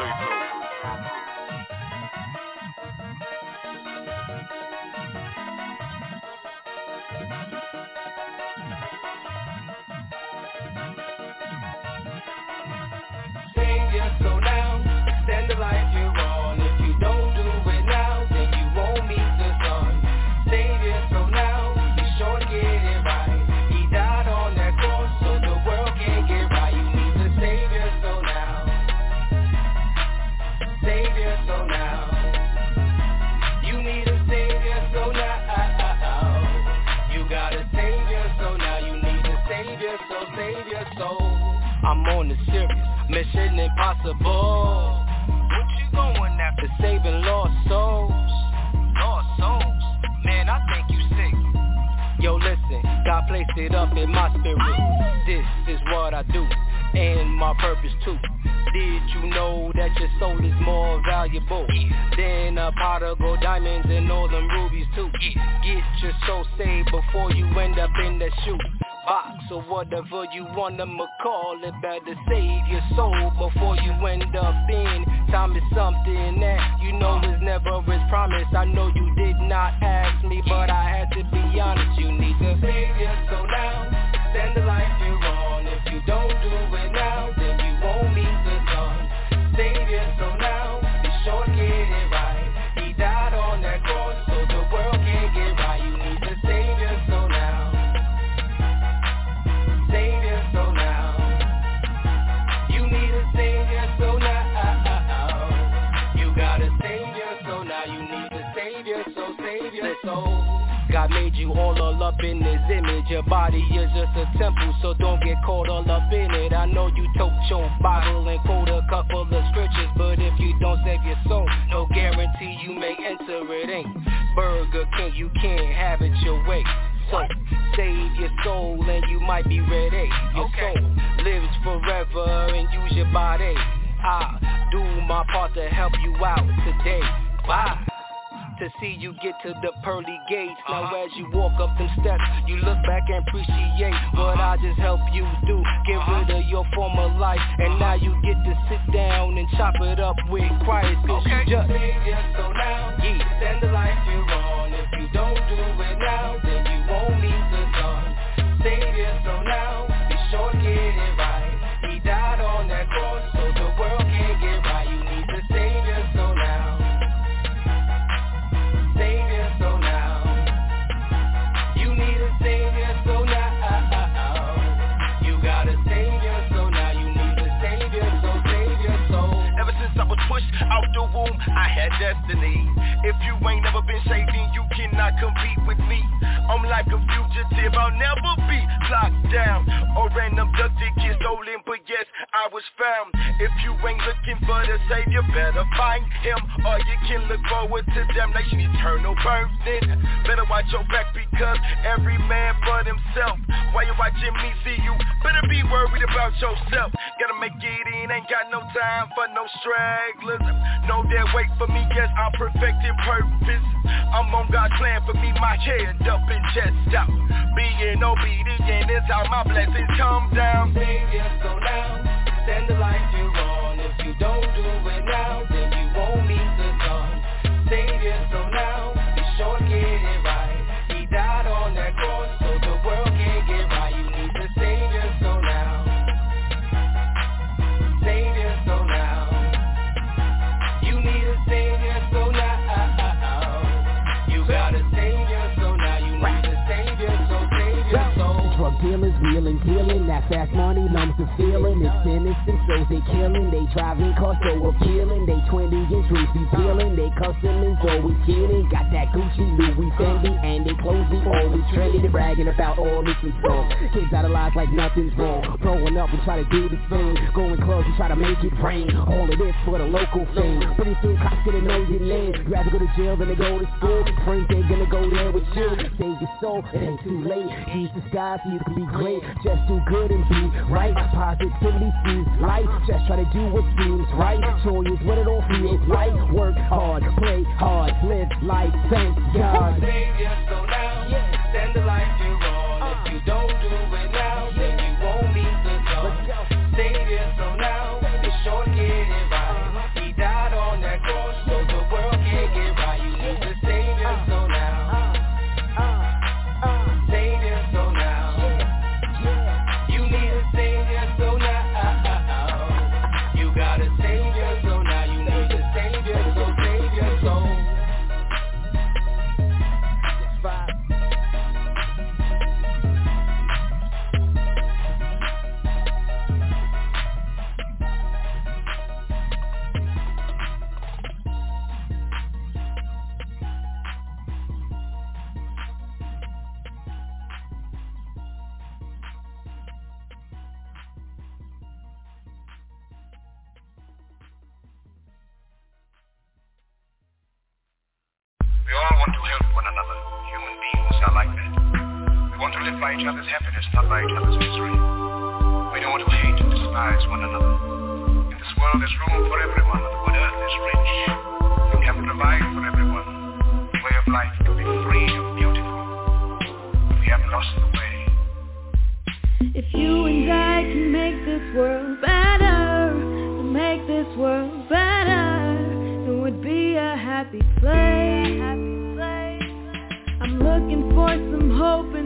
say so. Savior, so. I'm on the serious, mission impossible. What you going after? Saving lost souls. Lost souls? Man, I think you sick. Yo, listen, God placed it up in my spirit. This is what I do, and my purpose too. Did you know that your soul is more valuable than a pot of gold diamonds and all them rubies too? Get your soul saved before you end up in the shoe box or whatever you wanna call it. Better save your soul before you end up in. Time is something that you know is never as promised. I know you did not ask me, but I had to be honest. You need to save your soul now. Extend the life you're on. If you don't do it now, then you won't meet the sun. Save your soul made you all all up in his image Your body is just a temple, so don't get caught all up in it I know you tote your Bible and quote a couple of scriptures But if you don't save your soul, no guarantee you may enter it ain't Burger King, you can't have it your way so save your soul and you might be ready. Your Okay. soul lives forever and use your body. I do my part to help you out today. Bye. To see you get to the pearly gates. Now Uh-huh. as you walk up them steps, you look back and appreciate what I just helped you do. Get Uh-huh. rid of your former life, and now you get to sit down and chop it up with Christ. Cause Okay. you just so now. Yeah. The life you're on. If you don't do it now, then you won't meet the damnation, eternal burden. Better watch your back because every man for himself. While you watching me see you, better be worried about yourself. Gotta make it in, ain't got no time for no stragglers. Know that wait for me, yes, I'm perfecting purpose. I'm on God's plan for me, my head up and chest out. Being obedient is how my blessings come down. Savior, so now, extend the life you're on. If you don't do it now, then you won't meet the. Savior, so fast money numbs the feeling. It's innocent, shows they killing. They driving cars so appealing. They 20 inch roof be peeling. They customers always killing. Got that Gucci, Louis, Fendi, and they clothes be always trendy. They bragging about all this and stuff. Kids out of lives like nothing's wrong. Growing up and try to do the thing. Going clubs and try to make it rain. All of this for the local fame. Pretty soon cops gonna know your name. You rather go to jail than to go to school. Friends ain't gonna go there with you. Save your soul, it ain't too late. Jesus God, so you can be great. Just do good and be right. Positivity sees light. Just try to do what seems right. Joy is what it all feels like. Work hard, play hard, live life. Thank God. Savior, so now, extend the life If you and I can make this world better, can make this world better, it would be a happy place. I'm looking for some hope.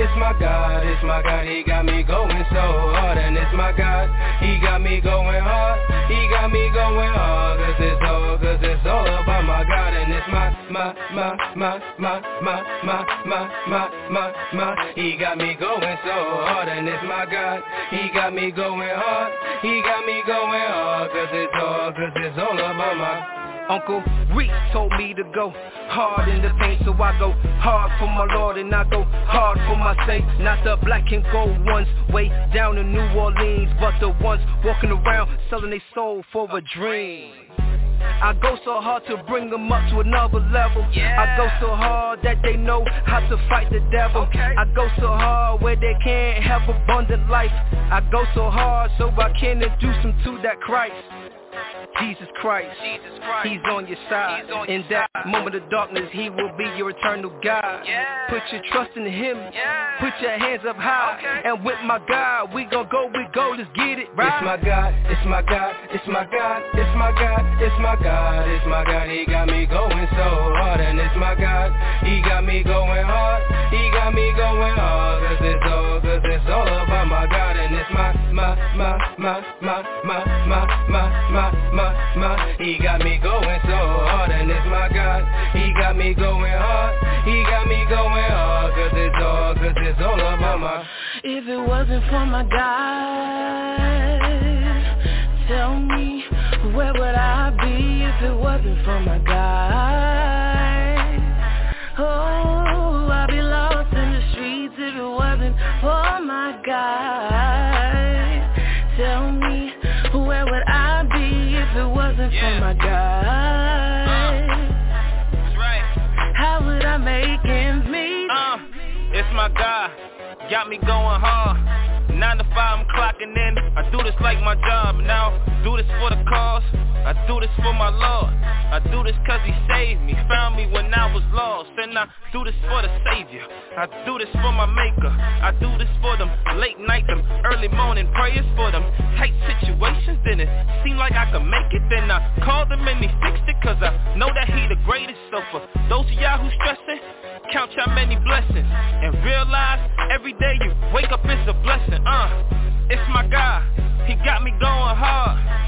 It's my God, it's my God, he got me going so hard And it's my God, he got me going hard He got me going hard Cause it's all, cause it's all about my God And it's my, my, my, my, my, my, my, my, my, my, my He got me going so hard And it's my God, he got me going hard He got me going hard Cause it's all, cause it's all about my Uncle Reese told me to go hard in the paint, so I go hard for my Lord and I go hard for my saints. Not the black and gold ones way down in New Orleans, but the ones walking around selling their soul for a dream. I go so hard to bring them up to another level yeah. I go so hard that they know how to fight the devil okay. I go so hard where they can't have abundant life I go so hard so I can introduce them to that Christ Jesus Christ, He's on your side. In that moment of darkness, he will be your eternal God. Put your trust in him. Put your hands up high. And with my God, we gon' go, we go, let's get it right. It's my God, it's my God, it's my God, it's my God, it's my God, it's my God. He got me going so hard. And it's my God, he got me going hard. He got me going hard. Cause it's all, cause it's all about my God and it's my, my, my, my, my, my, my, my, my, my, my. He got me going so hard, and it's my God. He got me going hard. He got me going hard, cause it's all, cause it's all about my. If it wasn't for my God, tell me where would I be if it wasn't for my God? Oh, if it my God. Tell me where would I be if it wasn't Yeah. for my God? That's right. How would I make ends meet? Uh, it's my God, got me going hard. Nine to five, I'm clocking in. I do this like my job now. Do this for the cause. I do this for my Lord. I do this cause he saved me. Found me when I was lost. And I do this for the Savior. I do this for my Maker. I do this for them late night, them early morning prayers for them tight situations. Then it seemed like I could make it. Then I called him and he fixed it cause I know that he the greatest. So for those of y'all who stressing, count your many blessings and realize every day you wake up is a blessing. Uh, it's my God. He got me going hard.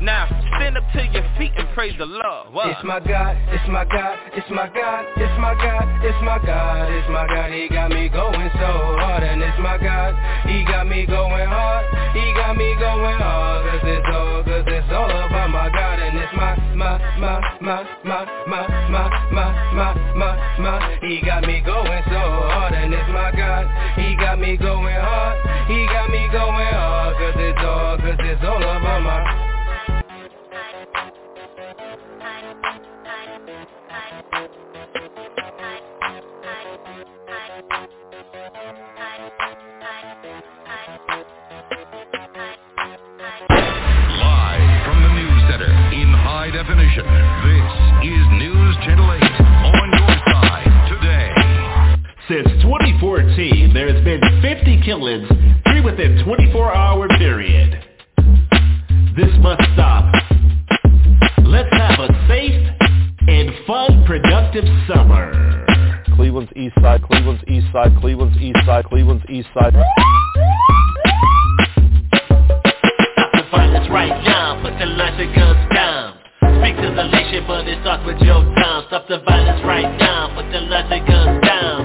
Now stand up to your feet and praise the Lord. What? It's my God, it's my God, it's my God, it's my God, it's my God, it's my God. He got me going so hard, and it's my God. He got me going hard, he got me going hard. Cause it's all, cause it's all about my God, and it's my, my, my, my, my, my, my, my, my, my, my. He got me going so hard, and it's my God. He got me going hard, he got me going hard. Cause it's all, cause it's all about my high definition, this is News Channel 8 on your side today. Since 2014, there has been 50 killings, three within 24-hour period. This must stop. Let's have a safe and fun, productive summer. Cleveland's east side, Cleveland's east side, Cleveland's east side, Cleveland's east side. Stop the violence right now, put the lights and guns down. Speak to the nation, but it starts with your town. Stop the violence right now, put the and guns down.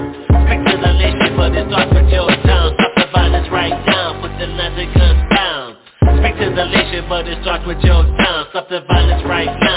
Speak to the nation, but it starts with your town. Stop the violence right now, put the and guns down. Speak to the nation, but it starts with your town. Stop the violence right now,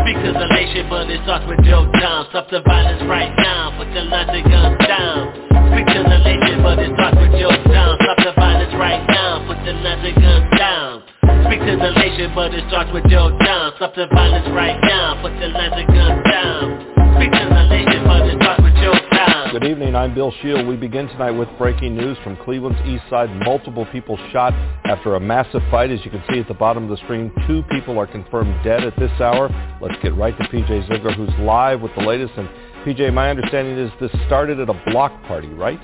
Speak to the nation, but it starts with your time. Stop the violence right now, put the London guns down. Speak to the nation, but it starts with your time. Stop the violence right now, put the London guns down. Speak to the nation, but it starts with your time. Stop the violence right now, put the London guns down. Speak to the nation, but it starts Good evening, I'm Bill Shield. We begin tonight with breaking news from Cleveland's east side. Multiple people shot after a massive fight. As you can see at the bottom of the screen, two people are confirmed dead at this hour. Let's get right to PJ Ziegler, who's live with the latest. And PJ, my understanding is this started at a block party, right?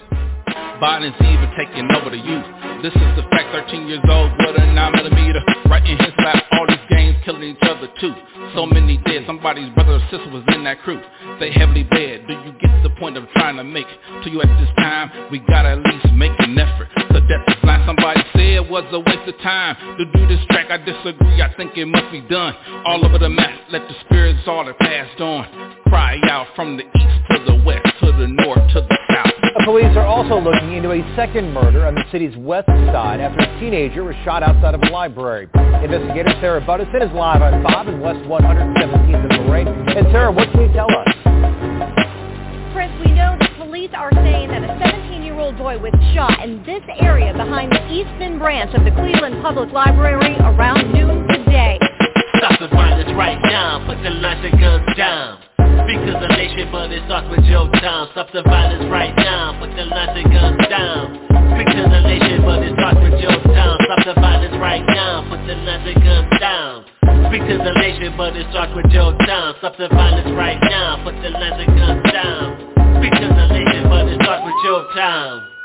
Violence even taking over the youth. This is the fact, 13 years old with a 9 millimeter right in his lap. All these gangs killing each other too. So many dead, somebody's brother or sister was in that crew. They heavily bad. Do you get the point of trying to make to you at this time? We gotta at least make an effort. The death blind. Somebody said it was a waste of time to do this track. I disagree. I think it must be done all over the map. Let the spirits all that passed on cry out from the east to the west to the north to the south. Police are also looking into a second murder on the city's west side after a teenager was shot outside of a library. Investigator Sarah Buduson is live on 5 and West 117th and Lorain. And Sarah, what can you tell us? Chris, we know that police are saying that a 17-year-old boy was shot in this area behind the East Bend branch of the Cleveland Public Library around noon today. Stop the violence right now, put the lines and guns down Speak to the nation, but it starts with your tongue Stop the violence right now, put the and guns down. Speak to the nation, but it starts with your tongue Stop the violence right now, put the and guns down. Speak to the nation, but it starts with your tongue Stop the violence right now, put the and guns down. Speak to the nation, but it starts with your tongue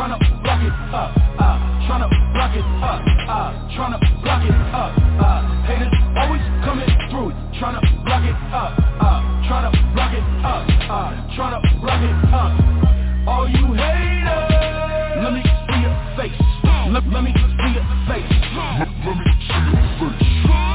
tryna block it up, uh, tryna block it up, uh, tryna block it up, uh, haters always coming through, tryna block it up, uh, tryna block it up, uh, tryna block it up. All you haters, let me see your face, let, let me see your face, let, let me see your face.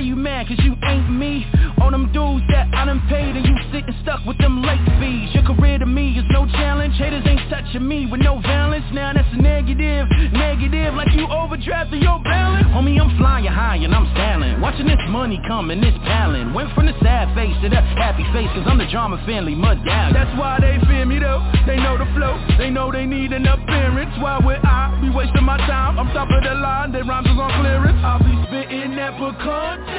Why you mad? Cause you ain't me. On them dudes that I done paid and you sitting stuck with them late fees. Your career to me is no challenge. Haters ain't touching me with no balance. Now that's a negative, negative, like you overdrafted your balance. Homie, I'm flying high and I'm styling. Watching this money come and this palin. Went from the sad face to the happy face, cause I'm the drama family mud down. That's why they fear me though. They know the flow. They know they need an appearance. Why would I be wasting my time? I'm top of the line. They rhymes is on clearance. I'll be spitting that content.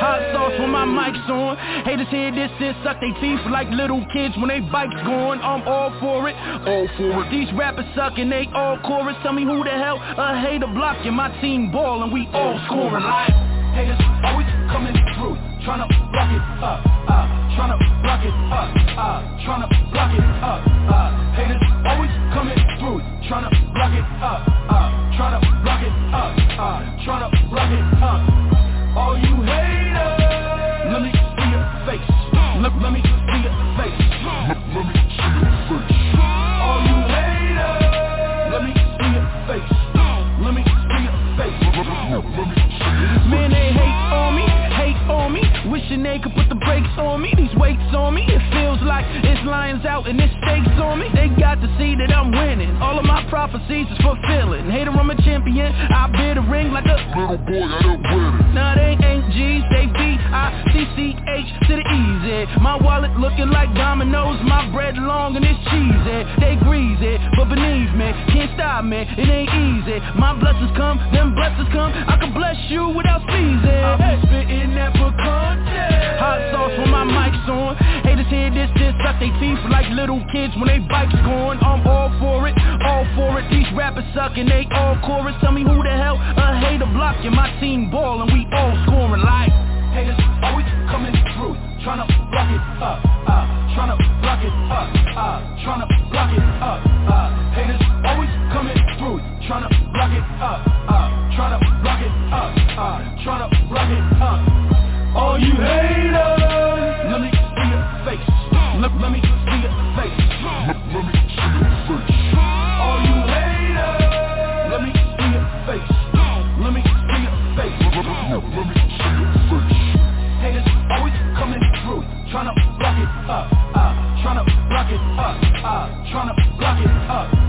Hot sauce when my mic's on. Haters hear this and suck they teeth like little kids when they bikes going. I'm all for it, all for it. These rappers suck and they all chorus. Tell me who the hell a hater blocking my team ballin', we all scoring like. Haters always coming through, tryna block it up, uh, tryna block it up, uh, tryna block it up, uh, haters always coming through, tryna block it up, uh, tryna block it up, uh, tryna block it up. All you haters, let me see your face, let, let me see your face, let, let me see your face. All you haters, let me see your face, let me see your face. Man, they hate on me, hate on me. Wishing they could put the brakes on me. These weights on me. It feels like it's lions out and it's stakes on me. They got to see that I'm winning. All of my prophecies is fulfilling. Hater, I'm a champion. I bear the ring like a little boy I don't My wallet looking like dominoes. My bread long and it's cheesy. They greasy, but beneath me. Can't stop me, it ain't easy. My blessings come, them blessings come. I can bless you without sneezing. I'll be spitting that content. Hot sauce when my mic's on. Haters hear this, this, suck they teeth like little kids when they bikes going I'm all for it, all for it. These rappers suck and they all chorus. Tell me who the hell a hater blocking. My team ball and we all scoring like Haters. Always tryna block it up, uh, tryna block it up, uh, tryna block it up, uh, haters always coming through, tryna block it up, uh, tryna block it up, uh, tryna block it up. All you haters, let me see your face, let, let me see your face, let, let me see your face. It up, uh, tryna block it up,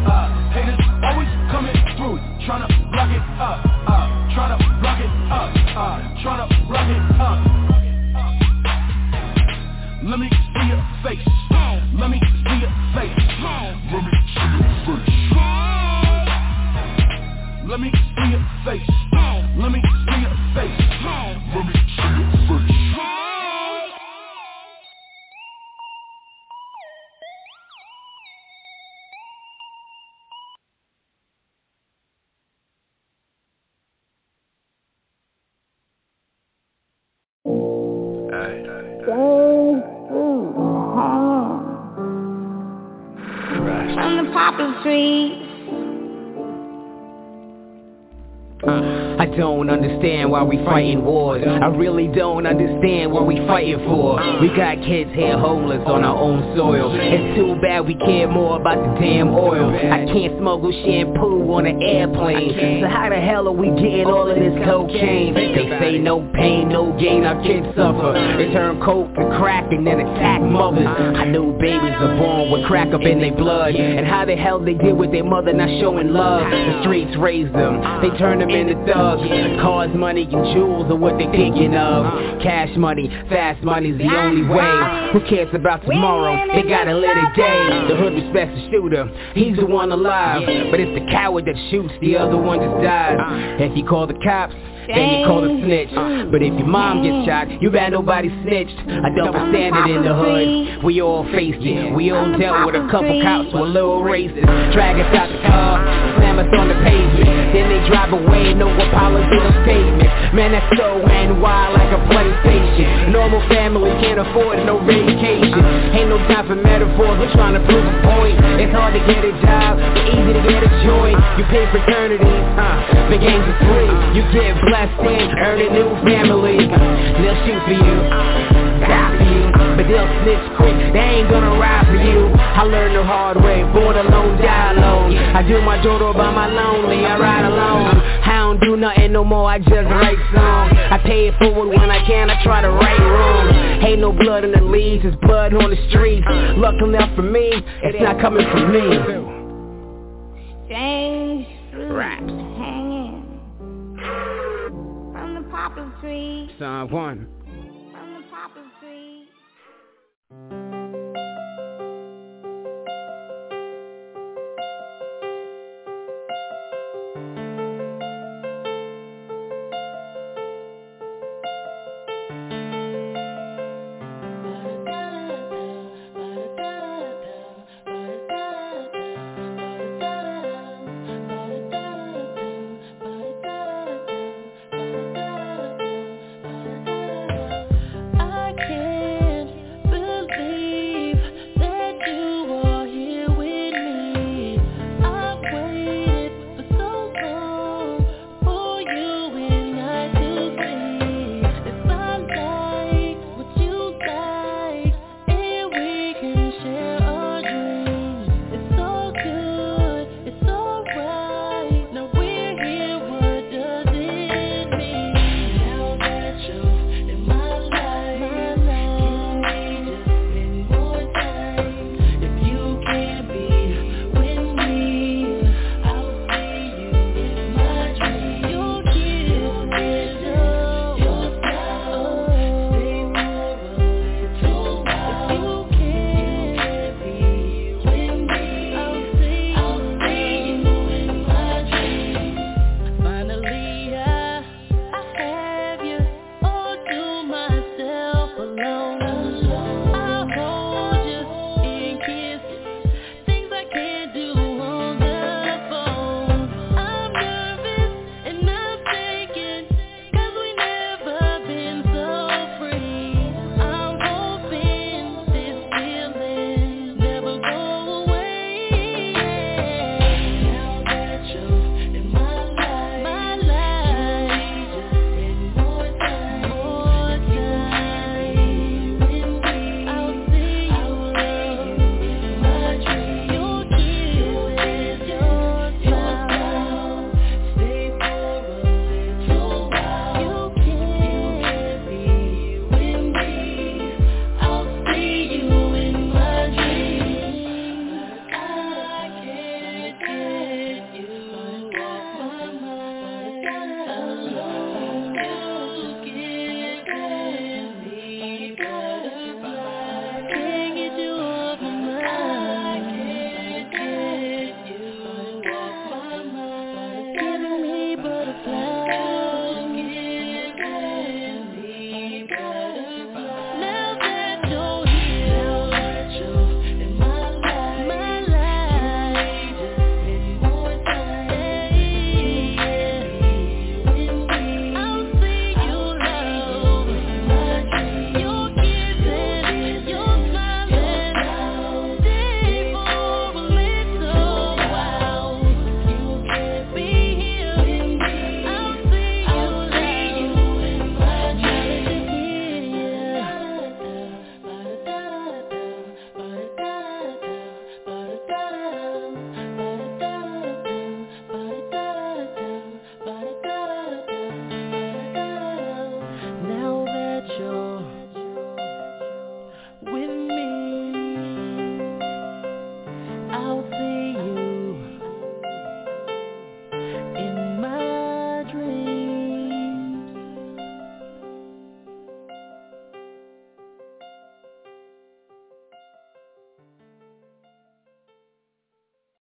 why we fighting wars. I really don't understand what we fighting for. We got kids here homeless on our own soil. It's too bad we care more about the damn oil. I can't smuggle shampoo on an airplane. So how the hell are we getting all of this cocaine? They say no pain, no gain, our kids suffer. They turn coke to crack and then attack mothers. I know babies are born with crack up in their blood. And how the hell they deal with their mother not showing love. The streets raised them. They turn them into thugs. Cars, money, and jewels are what they're thinking of. Cash money, fast money's the only way. Who cares about tomorrow? They gotta live today. The hood respects the shooter. He's the one alive. But it's the coward that shoots, the other one just dies. If you call the cops, then you call a snitch. But if your mom gets shot, you bet nobody snitched. A double standard in the hood. We all faced it. We all dealt with a couple cops with a little racist. Drag us out the car, slam us on the pavement. Then they drive away, no apology, no statement. Man, that's so NY like a PlayStation. Normal family can't afford no vacation. Ain't no time for metaphors, we're trying to prove a point. It's hard to get a job, but easy to get a joint. You pay fraternities, huh? The games are free. You get blessed in, earn a new family. They'll shoot for you, die for you, but they'll snitch quick. They ain't gonna ride for you. I learned the hard way, born alone, die alone. I do my dodo by my lonely, I ride alone. I don't do nothing no more, I just write songs. I pay it forward when I can, I try to right wrong. Ain't no blood in the leaves, it's blood on the streets. Lucky enough for me, it's not coming from me. Strange Raps. 3. Psalm 1.